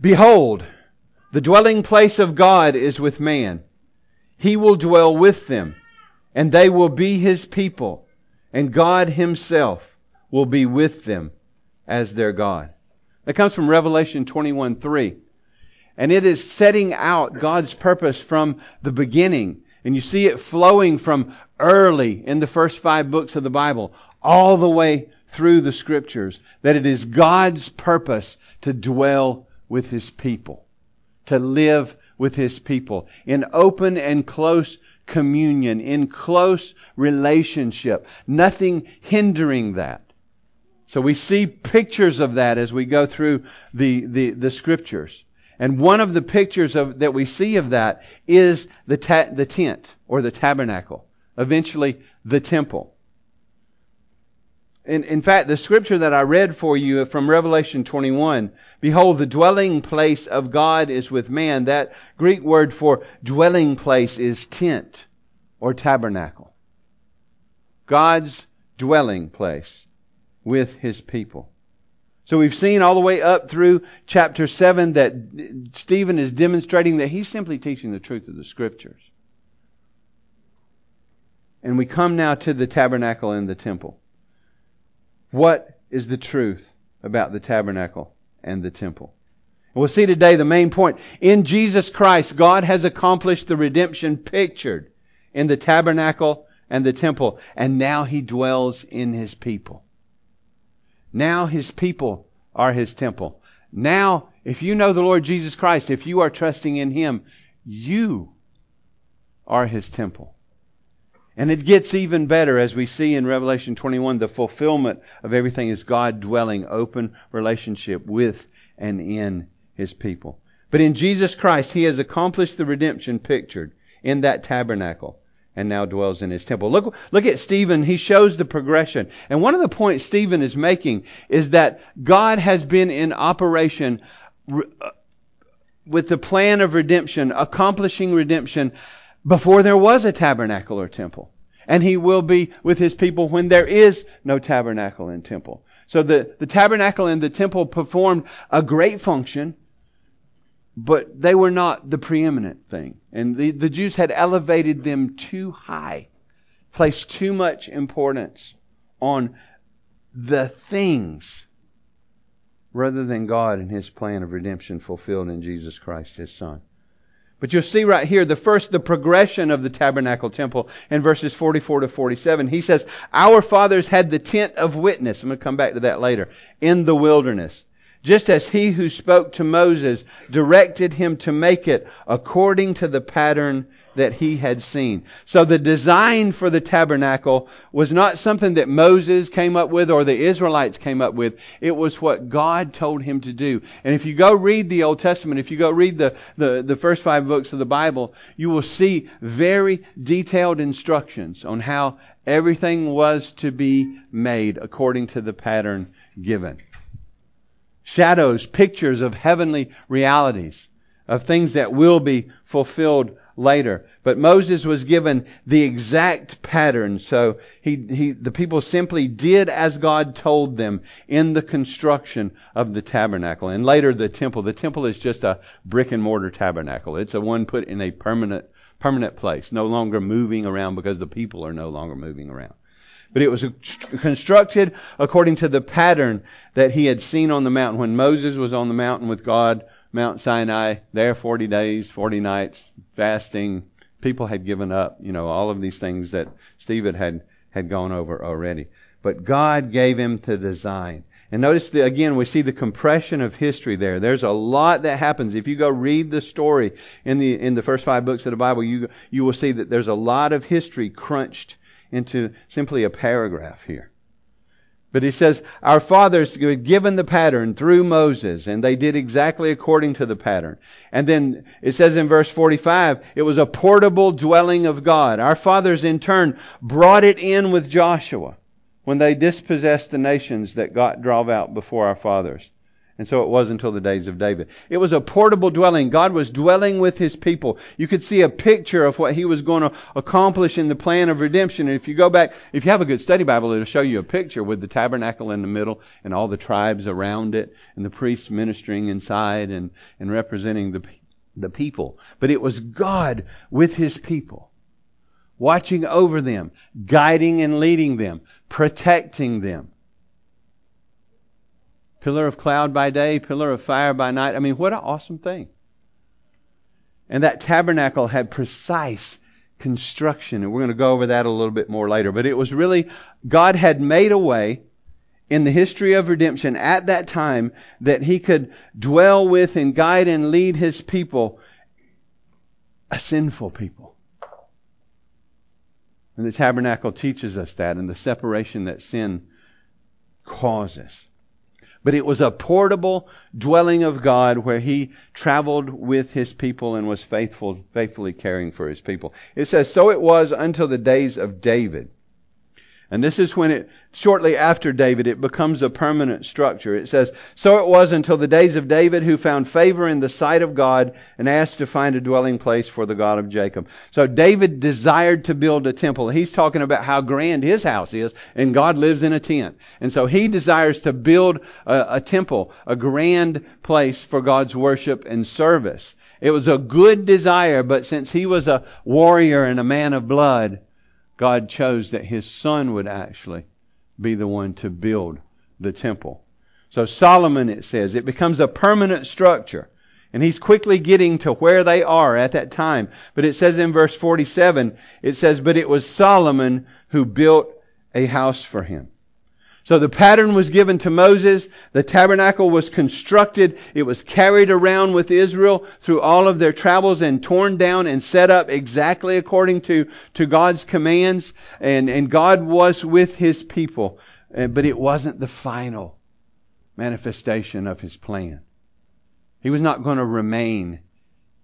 Behold, the dwelling place of God is with man. He will dwell with them, and they will be his people, and God himself will be with them as their God. That comes from Revelation 21 3. And it is setting out God's purpose from the beginning. And you see it flowing from early in the first five books of the Bible all the way through the scriptures that it is God's purpose to dwell with his people, to live with his people in open and close communion, in close relationship, nothing hindering that. So we see pictures of that as we go through the, the, the scriptures. And one of the pictures of, that we see of that is the, ta- the tent or the tabernacle, eventually the temple. In, in fact, the scripture that I read for you from Revelation 21, behold, the dwelling place of God is with man. That Greek word for dwelling place is tent or tabernacle. God's dwelling place with his people. So we've seen all the way up through chapter 7 that Stephen is demonstrating that he's simply teaching the truth of the scriptures. And we come now to the tabernacle and the temple. What is the truth about the tabernacle and the temple? We'll see today the main point. In Jesus Christ, God has accomplished the redemption pictured in the tabernacle and the temple, and now He dwells in His people. Now his people are his temple. Now, if you know the Lord Jesus Christ, if you are trusting in him, you are his temple. And it gets even better as we see in Revelation 21 the fulfillment of everything is God dwelling open relationship with and in his people. But in Jesus Christ, he has accomplished the redemption pictured in that tabernacle and now dwells in his temple. Look, look at Stephen. He shows the progression. And one of the points Stephen is making is that God has been in operation uh, with the plan of redemption, accomplishing redemption before there was a tabernacle or temple. And he will be with his people when there is no tabernacle and temple. So the, the tabernacle and the temple performed a great function but they were not the preeminent thing. And the, the Jews had elevated them too high, placed too much importance on the things rather than God and His plan of redemption fulfilled in Jesus Christ, His Son. But you'll see right here, the first, the progression of the tabernacle temple in verses 44 to 47. He says, Our fathers had the tent of witness. I'm going to come back to that later. In the wilderness just as he who spoke to Moses directed him to make it according to the pattern that he had seen. So the design for the tabernacle was not something that Moses came up with or the Israelites came up with. It was what God told him to do. And if you go read the Old Testament, if you go read the, the, the first five books of the Bible, you will see very detailed instructions on how everything was to be made according to the pattern given shadows, pictures of heavenly realities, of things that will be fulfilled later. But Moses was given the exact pattern, so he, he, the people simply did as God told them in the construction of the tabernacle. And later the temple. The temple is just a brick and mortar tabernacle. It's a one put in a permanent, permanent place, no longer moving around because the people are no longer moving around but it was constructed according to the pattern that he had seen on the mountain. When Moses was on the mountain with God, Mount Sinai, there 40 days, 40 nights, fasting, people had given up, you know, all of these things that Stephen had, had gone over already. But God gave him the design. And notice the, again, we see the compression of history there. There's a lot that happens. If you go read the story in the, in the first five books of the Bible, you, you will see that there's a lot of history crunched into simply a paragraph here. But he says, Our fathers were given the pattern through Moses, and they did exactly according to the pattern. And then it says in verse 45, it was a portable dwelling of God. Our fathers in turn brought it in with Joshua when they dispossessed the nations that God drove out before our fathers. And so it was until the days of David. It was a portable dwelling. God was dwelling with his people. You could see a picture of what he was going to accomplish in the plan of redemption. And if you go back, if you have a good study Bible, it'll show you a picture with the tabernacle in the middle and all the tribes around it and the priests ministering inside and, and representing the, the people. But it was God with his people, watching over them, guiding and leading them, protecting them. Pillar of cloud by day, pillar of fire by night. I mean, what an awesome thing. And that tabernacle had precise construction, and we're going to go over that a little bit more later. But it was really, God had made a way in the history of redemption at that time that He could dwell with and guide and lead His people, a sinful people. And the tabernacle teaches us that and the separation that sin causes. But it was a portable dwelling of God where he traveled with his people and was faithful, faithfully caring for his people. It says, So it was until the days of David. And this is when it, shortly after David, it becomes a permanent structure. It says, So it was until the days of David who found favor in the sight of God and asked to find a dwelling place for the God of Jacob. So David desired to build a temple. He's talking about how grand his house is, and God lives in a tent. And so he desires to build a, a temple, a grand place for God's worship and service. It was a good desire, but since he was a warrior and a man of blood, God chose that his son would actually be the one to build the temple. So Solomon, it says, it becomes a permanent structure. And he's quickly getting to where they are at that time. But it says in verse 47, it says, But it was Solomon who built a house for him. So the pattern was given to Moses. The tabernacle was constructed. It was carried around with Israel through all of their travels and torn down and set up exactly according to, to God's commands. And, and God was with his people. Uh, but it wasn't the final manifestation of his plan. He was not going to remain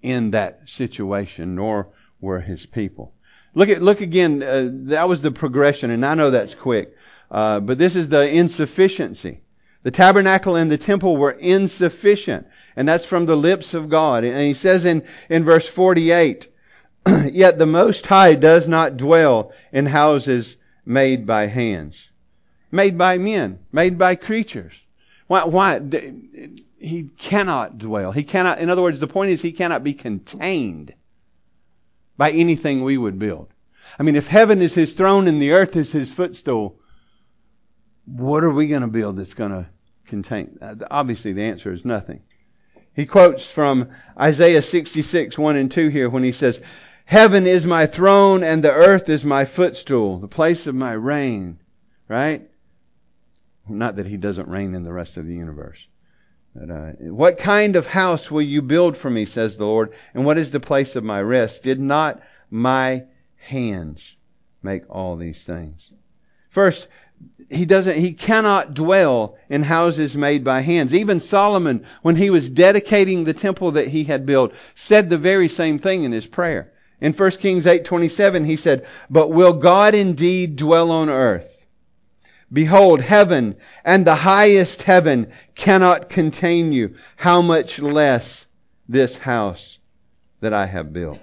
in that situation, nor were his people. Look at, look again, uh, that was the progression, and I know that's quick. Uh, but this is the insufficiency. The tabernacle and the temple were insufficient. And that's from the lips of God. And he says in, in verse 48, Yet the Most High does not dwell in houses made by hands. Made by men. Made by creatures. Why? why? He cannot dwell. He cannot, in other words, the point is he cannot be contained by anything we would build. I mean, if heaven is his throne and the earth is his footstool, what are we going to build that's going to contain? Obviously, the answer is nothing. He quotes from Isaiah 66, 1 and 2 here when he says, Heaven is my throne and the earth is my footstool, the place of my reign. Right? Not that he doesn't reign in the rest of the universe. But, uh, what kind of house will you build for me, says the Lord, and what is the place of my rest? Did not my hands make all these things? First, he doesn't, he cannot dwell in houses made by hands. Even Solomon, when he was dedicating the temple that he had built, said the very same thing in his prayer. In 1 Kings 8:27 he said, "But will God indeed dwell on earth? Behold, heaven and the highest heaven cannot contain you. How much less this house that I have built?"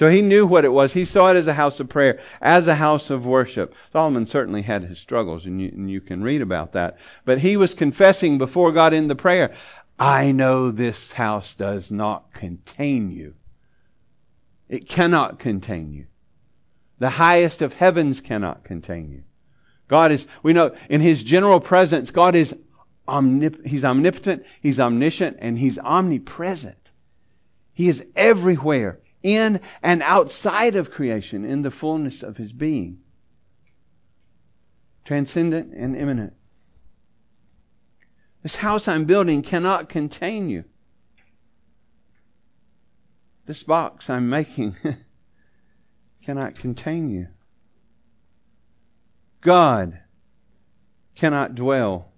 So he knew what it was. He saw it as a house of prayer, as a house of worship. Solomon certainly had his struggles, and you, and you can read about that. But he was confessing before God in the prayer, I know this house does not contain you. It cannot contain you. The highest of heavens cannot contain you. God is, we know, in His general presence, God is omnip- He's omnipotent, He's omniscient, and He's omnipresent. He is everywhere in and outside of creation in the fullness of his being. Transcendent and immanent. This house I'm building cannot contain you. This box I'm making cannot contain you. God cannot dwell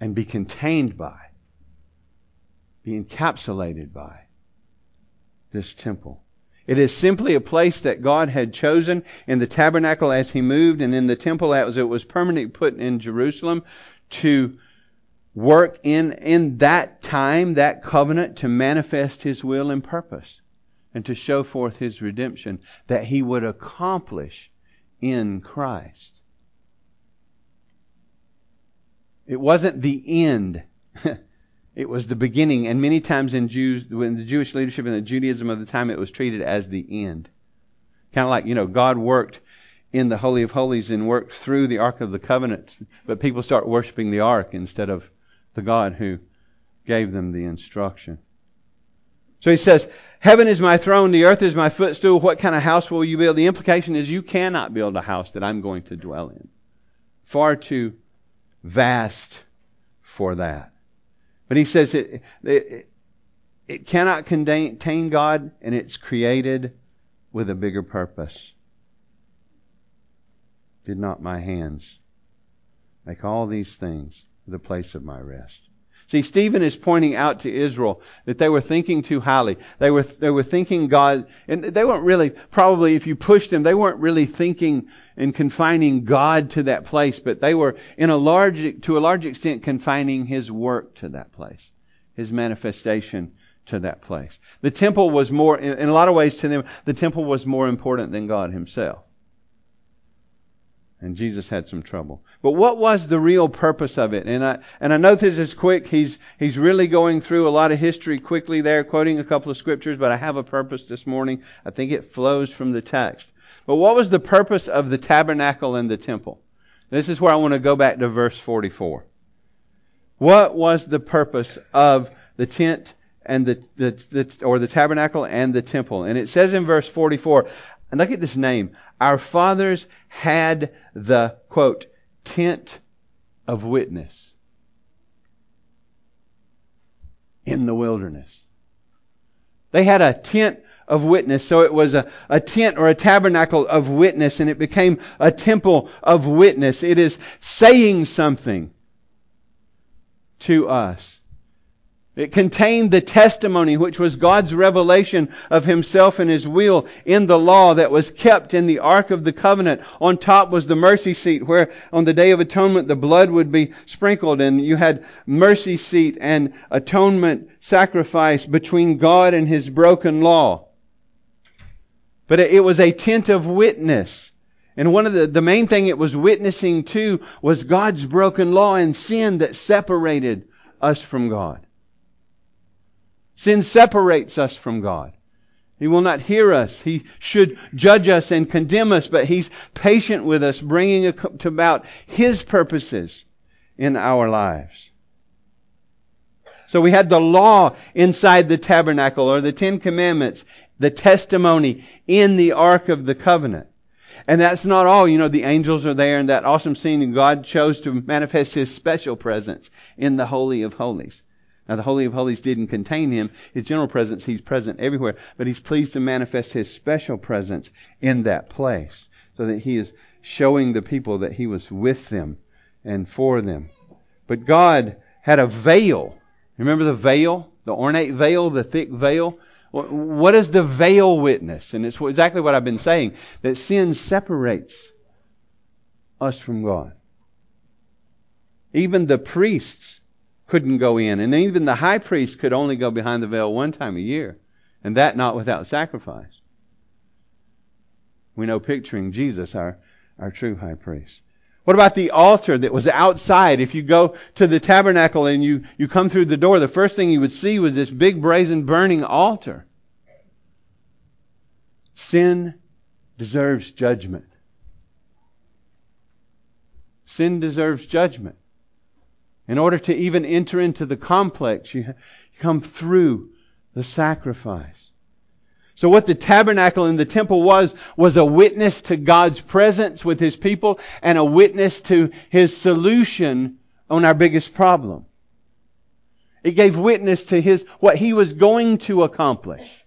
and be contained by, be encapsulated by this temple. It is simply a place that God had chosen in the tabernacle as he moved and in the temple as it was permanently put in Jerusalem to work in, in that time, that covenant, to manifest His will and purpose and to show forth His redemption that He would accomplish in Christ. It wasn't the end. it was the beginning. And many times in Jews, when the Jewish leadership and the Judaism of the time, it was treated as the end. Kind of like, you know, God worked in the Holy of Holies and worked through the Ark of the Covenant, but people start worshiping the Ark instead of the God who gave them the instruction. So he says, Heaven is my throne, the earth is my footstool. What kind of house will you build? The implication is you cannot build a house that I'm going to dwell in. Far too vast for that. But he says it, it, it cannot contain God and it's created with a bigger purpose. Did not my hands make all these things the place of my rest? See, Stephen is pointing out to Israel that they were thinking too highly. They were, they were thinking God, and they weren't really, probably if you pushed them, they weren't really thinking and confining God to that place, but they were in a large, to a large extent confining His work to that place, His manifestation to that place. The temple was more, in a lot of ways to them, the temple was more important than God Himself. And Jesus had some trouble. But what was the real purpose of it? And I, and I know this is quick. He's, he's really going through a lot of history quickly there, quoting a couple of scriptures, but I have a purpose this morning. I think it flows from the text. But what was the purpose of the tabernacle and the temple? This is where I want to go back to verse 44. What was the purpose of the tent and the, the, the, or the tabernacle and the temple? And it says in verse 44, and look at this name. Our fathers had the, quote, tent of witness in the wilderness. They had a tent of witness. So it was a, a tent or a tabernacle of witness and it became a temple of witness. It is saying something to us. It contained the testimony, which was God's revelation of Himself and His will in the law that was kept in the Ark of the Covenant. On top was the mercy seat where on the Day of Atonement the blood would be sprinkled and you had mercy seat and atonement sacrifice between God and His broken law. But it was a tent of witness. And one of the, the main thing it was witnessing to was God's broken law and sin that separated us from God. Sin separates us from God. He will not hear us. He should judge us and condemn us, but He's patient with us, bringing about His purposes in our lives. So we had the law inside the tabernacle, or the Ten Commandments, the testimony in the Ark of the Covenant. And that's not all. You know, the angels are there in that awesome scene, and God chose to manifest His special presence in the Holy of Holies. Now, the Holy of Holies didn't contain him. His general presence, he's present everywhere, but he's pleased to manifest his special presence in that place so that he is showing the people that he was with them and for them. But God had a veil. Remember the veil? The ornate veil, the thick veil? What is the veil witness? And it's exactly what I've been saying that sin separates us from God. Even the priests couldn't go in. And even the high priest could only go behind the veil one time a year, and that not without sacrifice. We know picturing Jesus, our, our true high priest. What about the altar that was outside? If you go to the tabernacle and you, you come through the door, the first thing you would see was this big brazen burning altar. Sin deserves judgment. Sin deserves judgment. In order to even enter into the complex, you come through the sacrifice. So what the tabernacle and the temple was, was a witness to God's presence with His people and a witness to His solution on our biggest problem. It gave witness to His, what He was going to accomplish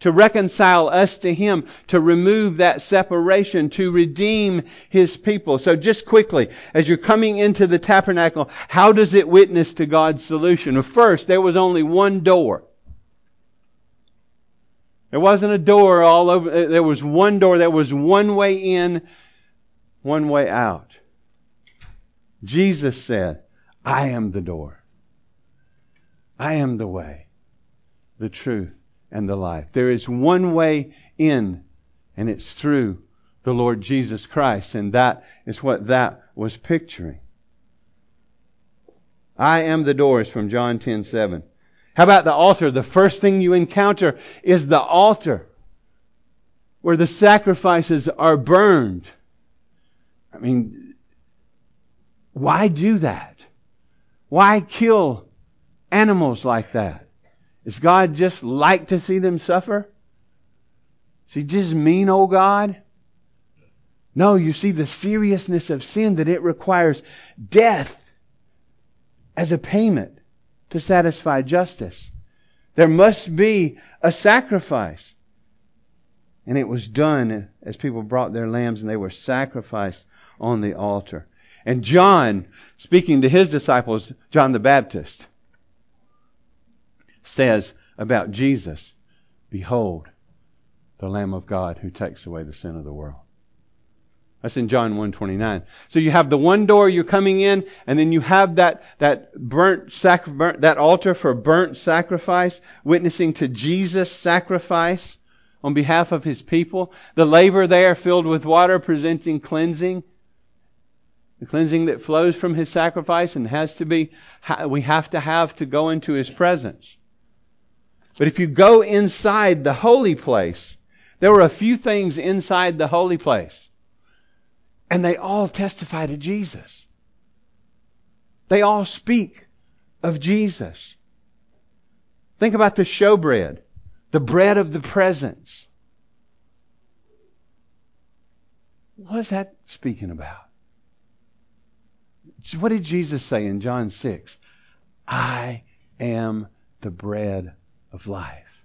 to reconcile us to Him, to remove that separation, to redeem His people. So just quickly, as you're coming into the tabernacle, how does it witness to God's solution? First, there was only one door. There wasn't a door all over, uh, there was one door, there was one way in, one way out. Jesus said, I am the door. I am the way, the truth, and the life. There is one way in, and it's through the Lord Jesus Christ. And that is what that was picturing. I am the door is from John 10 7. How about the altar? The first thing you encounter is the altar where the sacrifices are burned. I mean, why do that? Why kill animals like that? Does God just like to see them suffer? Is he just mean, oh God? No, you see the seriousness of sin that it requires death as a payment to satisfy justice. There must be a sacrifice. And it was done as people brought their lambs and they were sacrificed on the altar. And John, speaking to his disciples, John the Baptist, says about Jesus, Behold, the Lamb of God who takes away the sin of the world. That's in John 129. So you have the one door you're coming in, and then you have that, that burnt, sac, burnt, that altar for burnt sacrifice, witnessing to Jesus' sacrifice on behalf of his people. The laver there filled with water presenting cleansing. The cleansing that flows from his sacrifice and has to be, we have to have to go into his presence. But if you go inside the holy place, there were a few things inside the holy place. And they all testify to Jesus. They all speak of Jesus. Think about the showbread, the bread of the presence. What is that speaking about? What did Jesus say in John 6? I am the bread of life.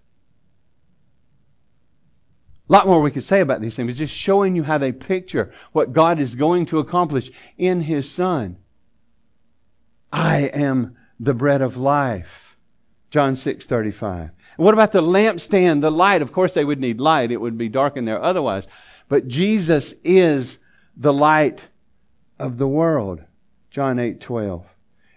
A lot more we could say about these things, just showing you how they picture what God is going to accomplish in His Son. I am the bread of life. John 6:35. What about the lampstand, the light? Of course they would need light. It would be dark in there otherwise. But Jesus is the light of the world. John 8:12.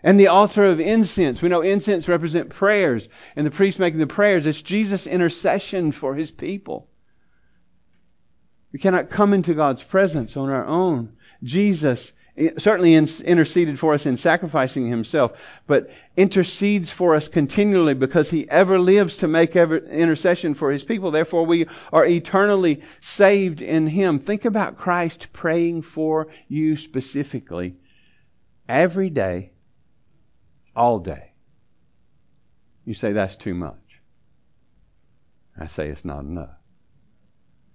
And the altar of incense. We know incense represent prayers, and the priest making the prayers. It's Jesus' intercession for his people. We cannot come into God's presence on our own. Jesus eh, certainly interceded for us in sacrificing himself, but intercedes for us continually because he ever lives to make intercession for his people. Therefore, we are eternally saved in him. Think about Christ praying for you specifically every day, all day. You say that's too much. I say it's not enough.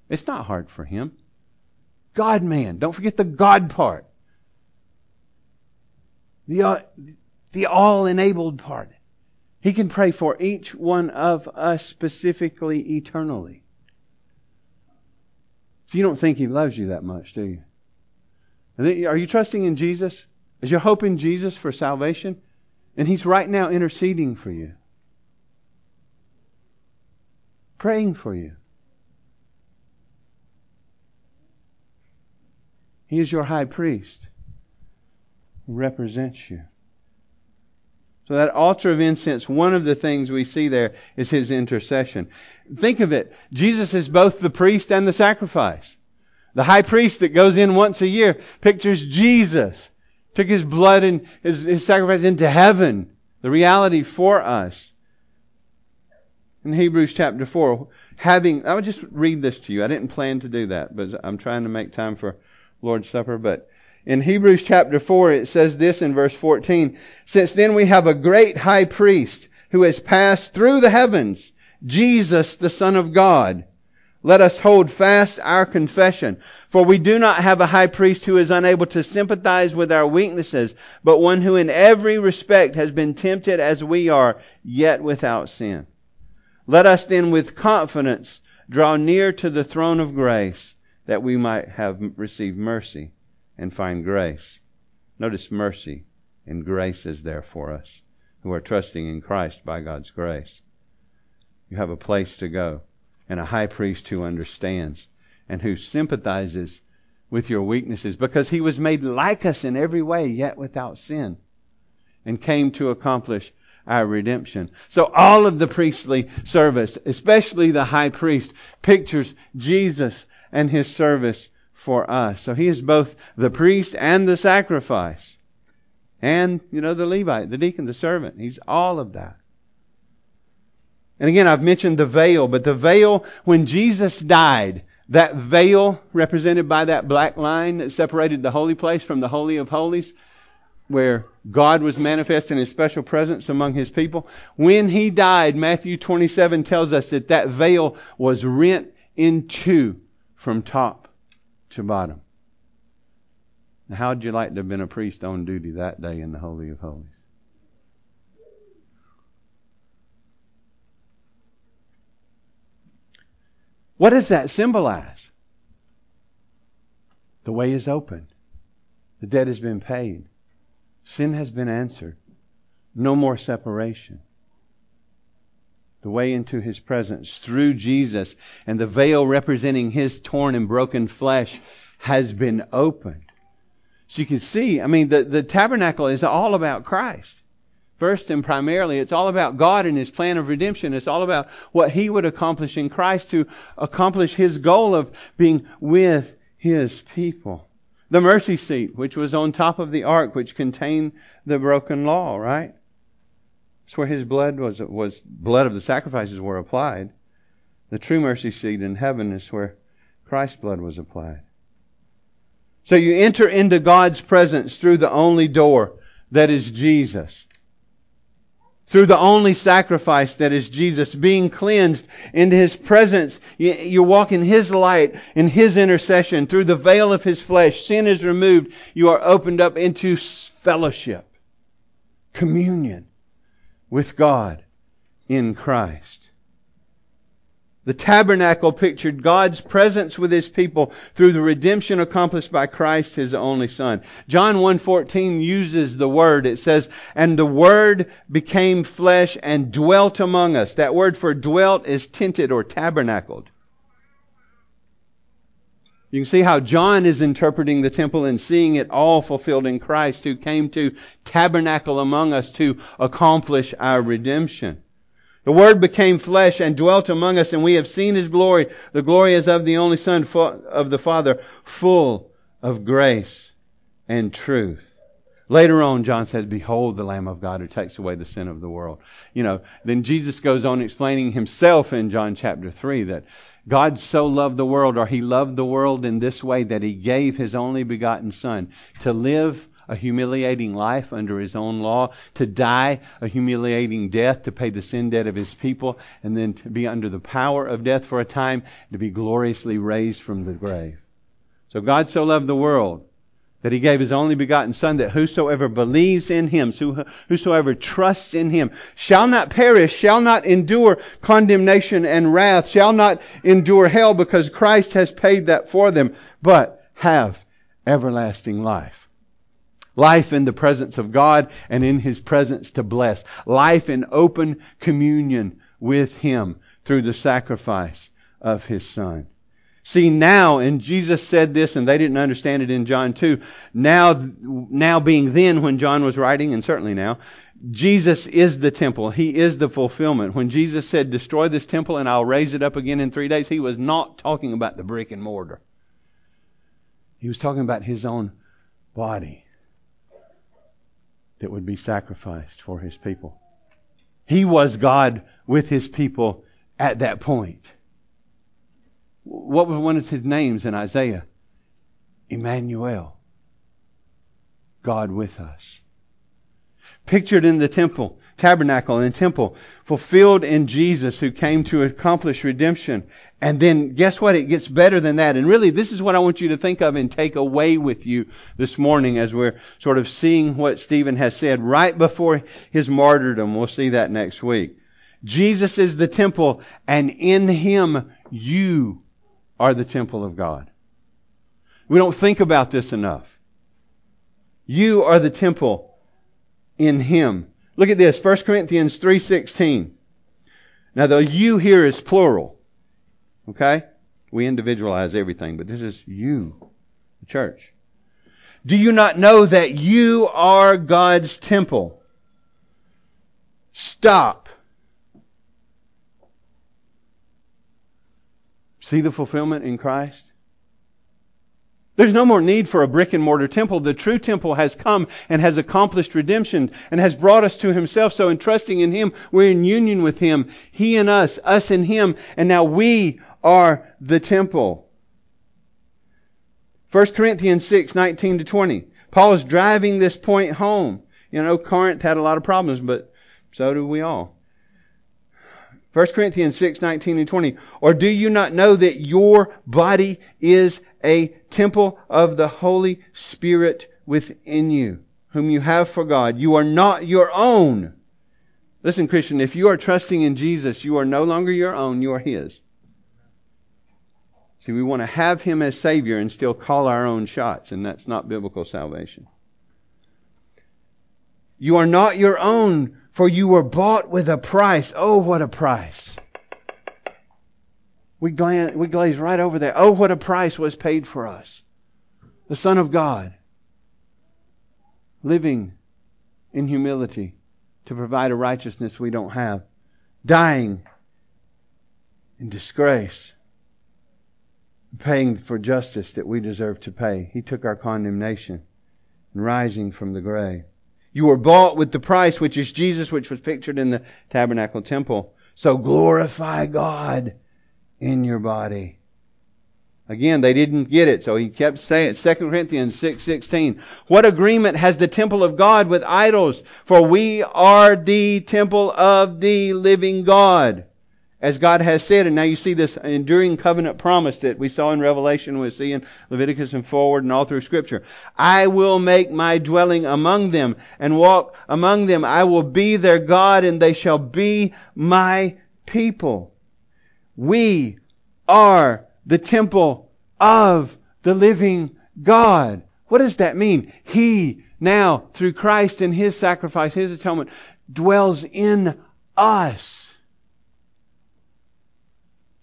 It's not hard for him. God man. Don't forget the God part. The, uh, the all enabled part. He can pray for each one of us specifically eternally. So you don't think he loves you that much, do you? Are you trusting in Jesus? Is your hope in Jesus for salvation? And he's right now interceding for you. Praying for you. He is your high priest who represents you. So that altar of incense, one of the things we see there is his intercession. Think of it. Jesus is both the priest and the sacrifice. The high priest that goes in once a year pictures Jesus. Took his blood and his, his sacrifice into heaven. The reality for us. In Hebrews chapter 4, having, I would just read this to you. I didn't plan to do that, but I'm trying to make time for Lord's Supper, but in Hebrews chapter 4, it says this in verse 14, Since then we have a great high priest who has passed through the heavens, Jesus the Son of God. Let us hold fast our confession. For we do not have a high priest who is unable to sympathize with our weaknesses, but one who in every respect has been tempted as we are, yet without sin. Let us then with confidence draw near to the throne of grace that we might have received mercy and find grace. Notice mercy and grace is there for us who are trusting in Christ by God's grace. You have a place to go and a high priest who understands and who sympathizes with your weaknesses because he was made like us in every way, yet without sin. and came to accomplish our redemption. So all of the priestly service, especially the high priest, pictures Jesus and his service for us. So he is both the priest and the sacrifice. And, you know, the Levite, the deacon, the servant. He's all of that. And again, I've mentioned the veil, but the veil, when Jesus died, that veil represented by that black line that separated the holy place from the Holy of Holies, where God was manifest in his special presence among his people. When he died, Matthew 27 tells us that that veil was rent in two from top to bottom. Now, how would you like to have been a priest on duty that day in the Holy of Holies? What does that symbolize? The way is open. The debt has been paid. Sin has been answered. No more separation. The way into His presence through Jesus and the veil representing His torn and broken flesh has been opened. So you can see, I mean, the, the tabernacle is all about Christ. First and primarily, it's all about God and His plan of redemption. It's all about what He would accomplish in Christ to accomplish His goal of being with His people. The mercy seat, which was on top of the ark, which contained the broken law, right? It's where his blood was, was blood of the sacrifices were applied. The true mercy seat in heaven is where Christ's blood was applied. So you enter into God's presence through the only door that is Jesus through the only sacrifice that is Jesus, being cleansed into His presence. You walk in His light, in His intercession, through the veil of His flesh. Sin is removed. You are opened up into fellowship, communion with God in Christ. The tabernacle pictured God's presence with his people through the redemption accomplished by Christ, his only son. John 1:14 uses the word. It says, "And the word became flesh and dwelt among us." That word for dwelt is tented or tabernacled. You can see how John is interpreting the temple and seeing it all fulfilled in Christ who came to tabernacle among us to accomplish our redemption. The Word became flesh and dwelt among us, and we have seen His glory. The glory is of the only Son of the Father, full of grace and truth. Later on, John says, Behold the Lamb of God who takes away the sin of the world. You know, then Jesus goes on explaining himself in John chapter 3 that God so loved the world, or He loved the world in this way that He gave His only begotten Son to live a humiliating life under his own law, to die a humiliating death to pay the sin debt of his people, and then to be under the power of death for a time, to be gloriously raised from the grave. So God so loved the world that he gave his only begotten Son, that whosoever believes in him, whosoever trusts in him, shall not perish, shall not endure condemnation and wrath, shall not endure hell, because Christ has paid that for them, but have everlasting life. Life in the presence of God and in His presence to bless. Life in open communion with Him through the sacrifice of His Son. See now, and Jesus said this, and they didn't understand it in John 2. Now, now being then when John was writing, and certainly now, Jesus is the temple. He is the fulfillment. When Jesus said, destroy this temple and I'll raise it up again in three days, He was not talking about the brick and mortar. He was talking about His own body that would be sacrificed for his people. He was God with his people at that point. What was one of his names in Isaiah? Emmanuel. God with us. Pictured in the temple, tabernacle and temple, fulfilled in Jesus who came to accomplish redemption. And then guess what? It gets better than that. And really, this is what I want you to think of and take away with you this morning as we're sort of seeing what Stephen has said right before his martyrdom. We'll see that next week. Jesus is the temple and in him you are the temple of God. We don't think about this enough. You are the temple in him. Look at this, 1 Corinthians 3.16. Now the you here is plural. Okay? We individualize everything, but this is you, the church. Do you not know that you are God's temple stop. See the fulfillment in Christ? There's no more need for a brick and mortar temple. The true temple has come and has accomplished redemption and has brought us to Himself. So in trusting in Him, we're in union with Him. He and us, us and Him, and now we are the temple. 1 Corinthians 6, 19 to 20. Paul is driving this point home. You know, Corinth had a lot of problems, but so do we all. 1 Corinthians 6, 19 and 20. Or do you not know that your body is a temple of the Holy Spirit within you, whom you have for God? You are not your own. Listen, Christian, if you are trusting in Jesus, you are no longer your own, you are His. See, we want to have Him as Savior and still call our own shots, and that's not biblical salvation. You are not your own, for you were bought with a price. Oh, what a price. We, glance, we glaze right over there. Oh, what a price was paid for us. The Son of God, living in humility to provide a righteousness we don't have, dying in disgrace, paying for justice that we deserve to pay. He took our condemnation and rising from the grave. You were bought with the price, which is Jesus, which was pictured in the tabernacle temple. So glorify God in your body. Again, they didn't get it, so he kept saying it. 2 Corinthians 6, 16. What agreement has the temple of God with idols? For we are the temple of the living God as God has said. And now you see this enduring covenant promise that we saw in Revelation, we see in Leviticus and forward and all through Scripture. I will make my dwelling among them and walk among them. I will be their God and they shall be my people. We are the temple of the living God. What does that mean? He now, through Christ and His sacrifice, His atonement, dwells in us.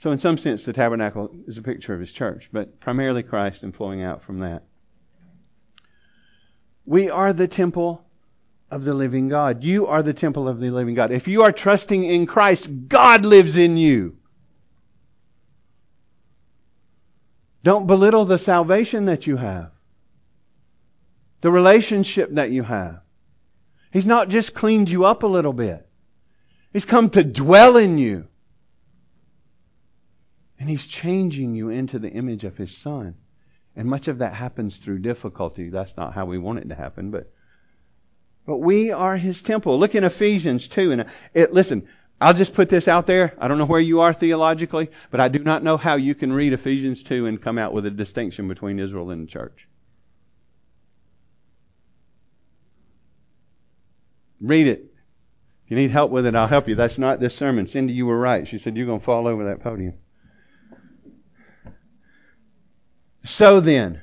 So, in some sense, the tabernacle is a picture of his church, but primarily Christ and flowing out from that. We are the temple of the living God. You are the temple of the living God. If you are trusting in Christ, God lives in you. Don't belittle the salvation that you have, the relationship that you have. He's not just cleaned you up a little bit, He's come to dwell in you. And He's changing you into the image of His Son. And much of that happens through difficulty. That's not how we want it to happen, but but we are His temple. Look in Ephesians 2. And it, listen, I'll just put this out there. I don't know where you are theologically, but I do not know how you can read Ephesians 2 and come out with a distinction between Israel and the church. Read it. If you need help with it, I'll help you. That's not this sermon. Cindy, you were right. She said, You're going to fall over that podium. So then,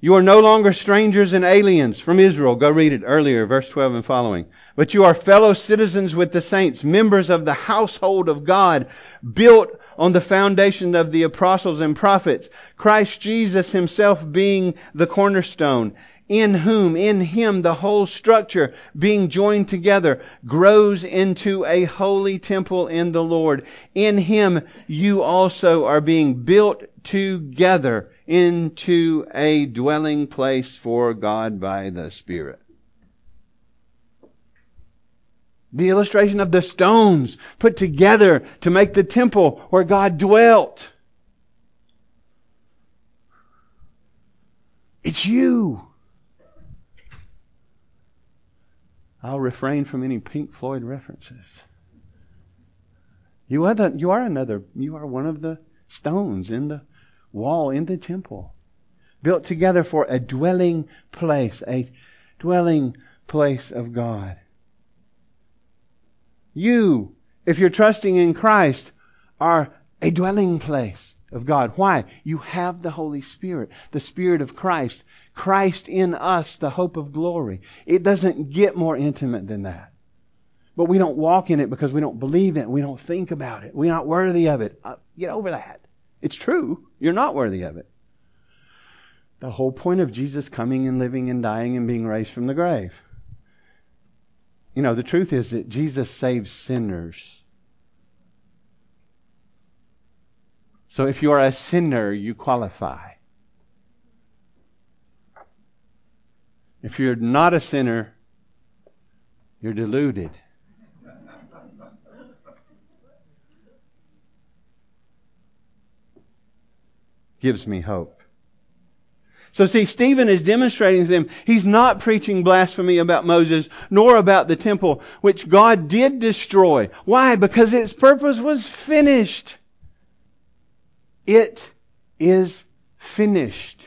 you are no longer strangers and aliens from Israel. Go read it earlier, verse 12 and following. But you are fellow citizens with the saints, members of the household of God, built on the foundation of the apostles and prophets, Christ Jesus himself being the cornerstone, in whom, in him, the whole structure, being joined together, grows into a holy temple in the Lord. In him, you also are being built together into a dwelling place for God by the Spirit. The illustration of the stones put together to make the temple where God dwelt. It's you. I'll refrain from any Pink Floyd references. You are, the, you are another, you are one of the stones in the wall in the temple, built together for a dwelling place, a dwelling place of God. You, if you're trusting in Christ, are a dwelling place of God. Why? You have the Holy Spirit, the Spirit of Christ. Christ in us, the hope of glory. It doesn't get more intimate than that. But we don't walk in it because we don't believe it. We don't think about it. We're not worthy of it. Uh, get over that. It's true. You're not worthy of it. The whole point of Jesus coming and living and dying and being raised from the grave. You know, the truth is that Jesus saves sinners. So if you are a sinner, you qualify. If you're not a sinner, you're deluded. Gives me hope. So see, Stephen is demonstrating to them he's not preaching blasphemy about Moses nor about the temple, which God did destroy. Why? Because its purpose was finished. It is finished.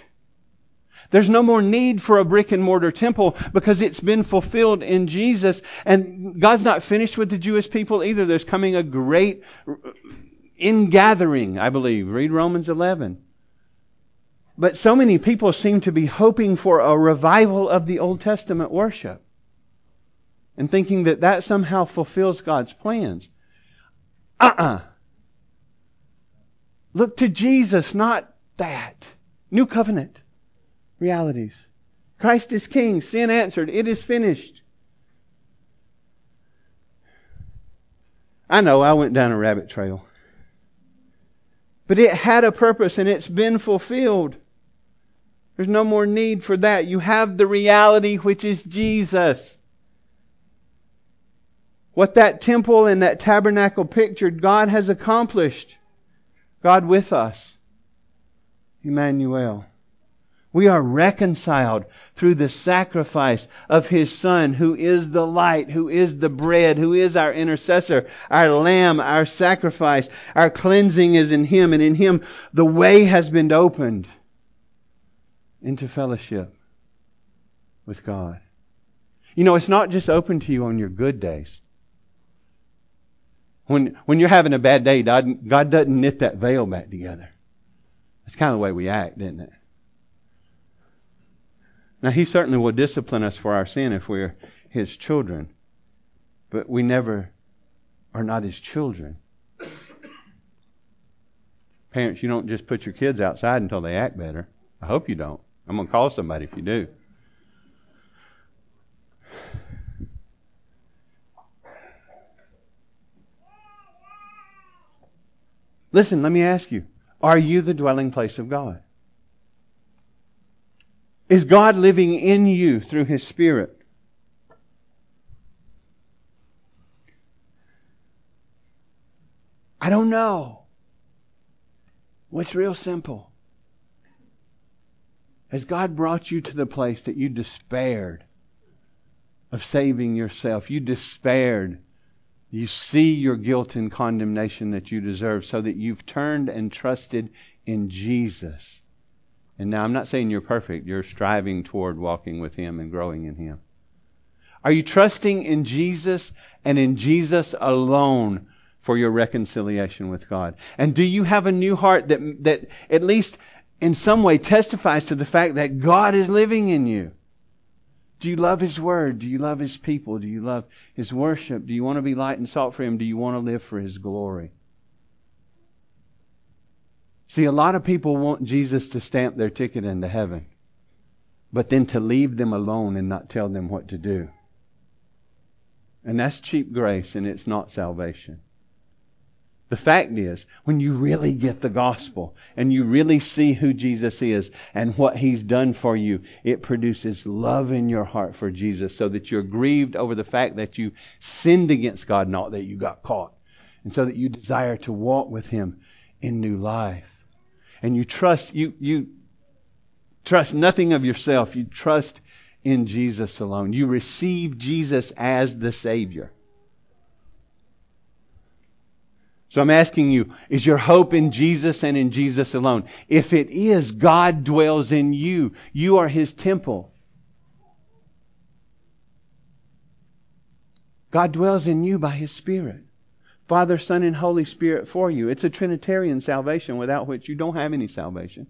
There's no more need for a brick and mortar temple because it's been fulfilled in Jesus. And God's not finished with the Jewish people either. There's coming a great ingathering, I believe. Read Romans 11. But so many people seem to be hoping for a revival of the Old Testament worship and thinking that that somehow fulfills God's plans. Uh uh-uh. uh Look to Jesus, not that. New covenant realities. Christ is king. Sin answered. It is finished. I know I went down a rabbit trail. But it had a purpose and it's been fulfilled. There's no more need for that. You have the reality which is Jesus. What that temple and that tabernacle pictured, God has accomplished. God with us. Emmanuel. We are reconciled through the sacrifice of His Son, who is the light, who is the bread, who is our intercessor, our lamb, our sacrifice. Our cleansing is in Him, and in Him the way has been opened into fellowship with God. You know, it's not just open to you on your good days. When, when you're having a bad day, God, God doesn't knit that veil back together. That's kind of the way we act, isn't it? Now, He certainly will discipline us for our sin if we're His children, but we never are not His children. Parents, you don't just put your kids outside until they act better. I hope you don't. I'm going to call somebody if you do. Listen, let me ask you are you the dwelling place of God? Is God living in you through His Spirit? I don't know. Well, it's real simple. Has God brought you to the place that you despaired of saving yourself? You despaired. You see your guilt and condemnation that you deserve so that you've turned and trusted in Jesus. And now I'm not saying you're perfect. You're striving toward walking with Him and growing in Him. Are you trusting in Jesus and in Jesus alone for your reconciliation with God? And do you have a new heart that, that at least in some way testifies to the fact that God is living in you? Do you love His Word? Do you love His people? Do you love His worship? Do you want to be light and salt for Him? Do you want to live for His glory? See, a lot of people want Jesus to stamp their ticket into heaven, but then to leave them alone and not tell them what to do. And that's cheap grace and it's not salvation. The fact is, when you really get the gospel and you really see who Jesus is and what he's done for you, it produces love in your heart for Jesus so that you're grieved over the fact that you sinned against God, not that you got caught. And so that you desire to walk with him in new life and you trust you you trust nothing of yourself. You trust in Jesus alone. You receive Jesus as the Savior. So I'm asking you, is your hope in Jesus and in Jesus alone? If it is, God dwells in you. You are His temple. God dwells in you by His Spirit. Father, Son, and Holy Spirit for you. It's a Trinitarian salvation without which you don't have any salvation.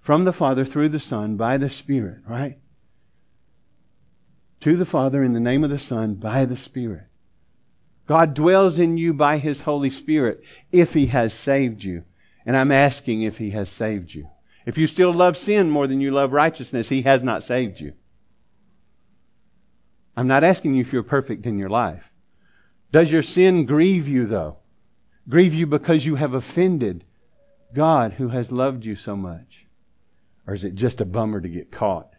From the Father, through the Son, by the Spirit, right? To the Father, in the name of the Son, by the Spirit. God dwells in you by His Holy Spirit if He has saved you. And I'm asking if He has saved you. If you still love sin more than you love righteousness, He has not saved you. I'm not asking you if you're perfect in your life. Does your sin grieve you, though? Grieve you because you have offended God who has loved you so much? Or is it just a bummer to get caught?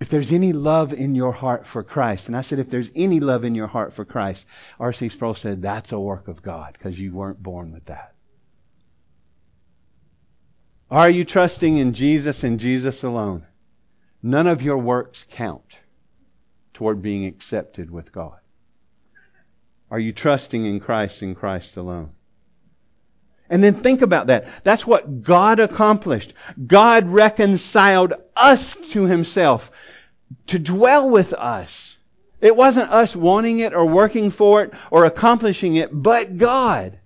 If there's any love in your heart for Christ, and I said, if there's any love in your heart for Christ, R.C. Sproul said, that's a work of God because you weren't born with that. Are you trusting in Jesus and Jesus alone? None of your works count toward being accepted with God. Are you trusting in Christ and Christ alone? And then think about that. That's what God accomplished. God reconciled us to Himself to dwell with us. It wasn't us wanting it or working for it or accomplishing it, but God.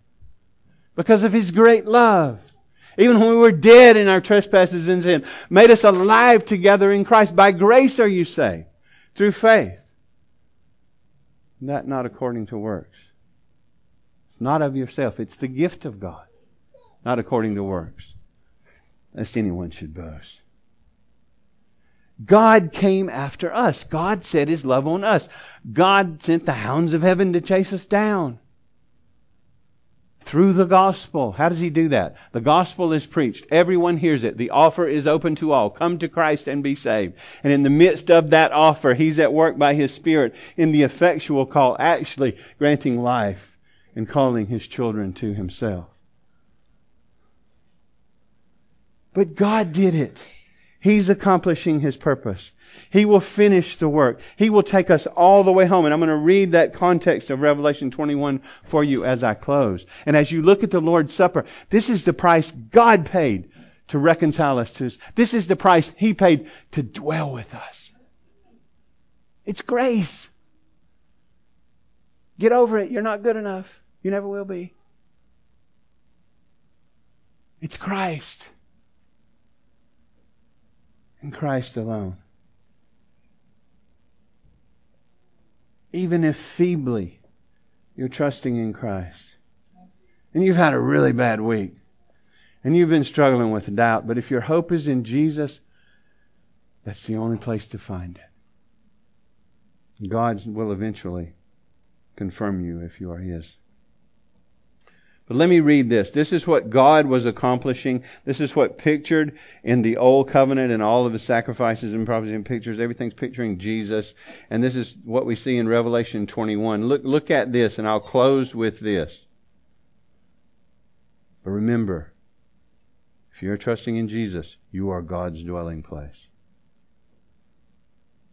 Because of His great love. Even when we were dead in our trespasses and sin, made us alive together in Christ. By grace are you saved. Through faith. That not according to works. Not of yourself. It's the gift of God. Not according to works. Lest anyone should boast. God came after us. God set his love on us. God sent the hounds of heaven to chase us down. Through the gospel. How does he do that? The gospel is preached. Everyone hears it. The offer is open to all. Come to Christ and be saved. And in the midst of that offer, he's at work by his Spirit in the effectual call, actually granting life and calling his children to himself. But God did it. He's accomplishing His purpose. He will finish the work. He will take us all the way home. And I'm going to read that context of Revelation 21 for you as I close. And as you look at the Lord's Supper, this is the price God paid to reconcile us to us. This is the price He paid to dwell with us. It's grace. Get over it. You're not good enough. You never will be. It's Christ in Christ alone. Even if feebly you're trusting in Christ, and you've had a really bad week, and you've been struggling with doubt, but if your hope is in Jesus, that's the only place to find it. God will eventually confirm you if you are His. But let me read this. This is what God was accomplishing. This is what pictured in the Old Covenant and all of the sacrifices and prophecies and pictures. Everything's picturing Jesus. And this is what we see in Revelation 21. Look, look at this, and I'll close with this. But remember, if you're trusting in Jesus, you are God's dwelling place.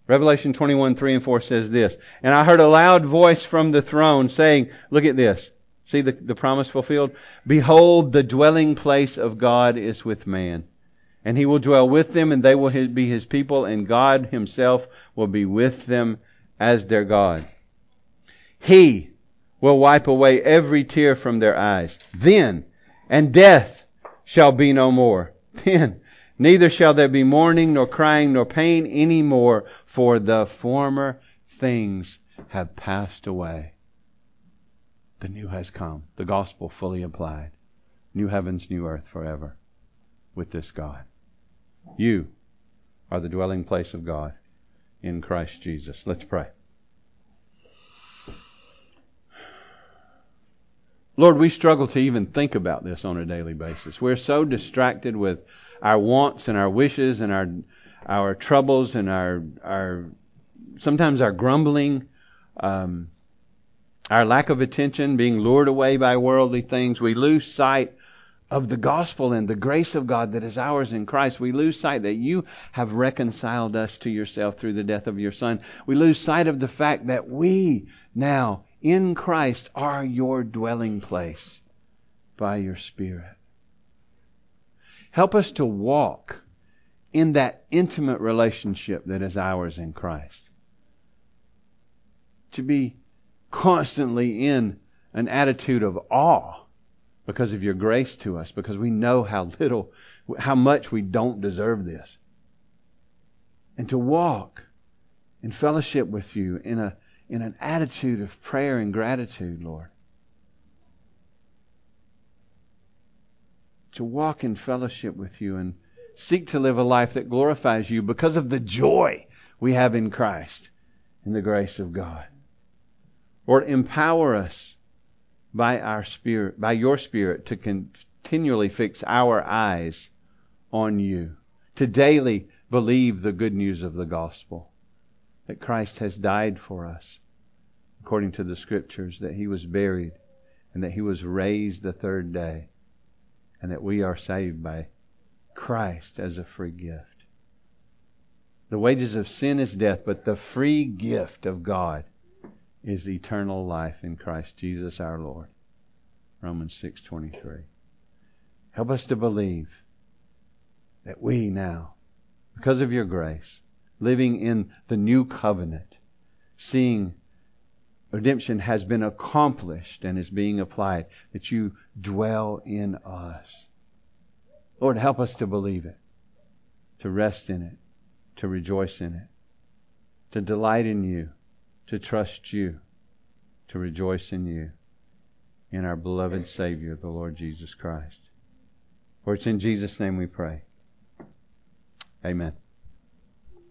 Revelation 21, 3 and 4 says this, And I heard a loud voice from the throne saying, look at this, See the, the promise fulfilled? Behold, the dwelling place of God is with man. And he will dwell with them, and they will be his people, and God himself will be with them as their God. He will wipe away every tear from their eyes. Then, and death shall be no more. Then, neither shall there be mourning, nor crying, nor pain any more, for the former things have passed away. The new has come. The gospel fully applied. New heavens, new earth forever with this God. You are the dwelling place of God in Christ Jesus. Let's pray. Lord, we struggle to even think about this on a daily basis. We're so distracted with our wants and our wishes and our our troubles and our our sometimes our grumbling. Um, our lack of attention, being lured away by worldly things, we lose sight of the gospel and the grace of God that is ours in Christ. We lose sight that you have reconciled us to yourself through the death of your Son. We lose sight of the fact that we now in Christ are your dwelling place by your Spirit. Help us to walk in that intimate relationship that is ours in Christ. To be constantly in an attitude of awe because of your grace to us, because we know how little, how much we don't deserve this. And to walk in fellowship with you in a in an attitude of prayer and gratitude, Lord. To walk in fellowship with you and seek to live a life that glorifies you because of the joy we have in Christ in the grace of God. Lord, empower us by our spirit, by your spirit to continually fix our eyes on you, to daily believe the good news of the gospel that Christ has died for us according to the scriptures, that he was buried and that he was raised the third day and that we are saved by Christ as a free gift. The wages of sin is death, but the free gift of God is eternal life in Christ Jesus our Lord. Romans 6:23. Help us to believe that we now, because of your grace, living in the new covenant, seeing redemption has been accomplished and is being applied, that you dwell in us. Lord, help us to believe it, to rest in it, to rejoice in it, to delight in you, to trust you, to rejoice in you, in our beloved Savior, the Lord Jesus Christ. For it's in Jesus' name we pray. Amen.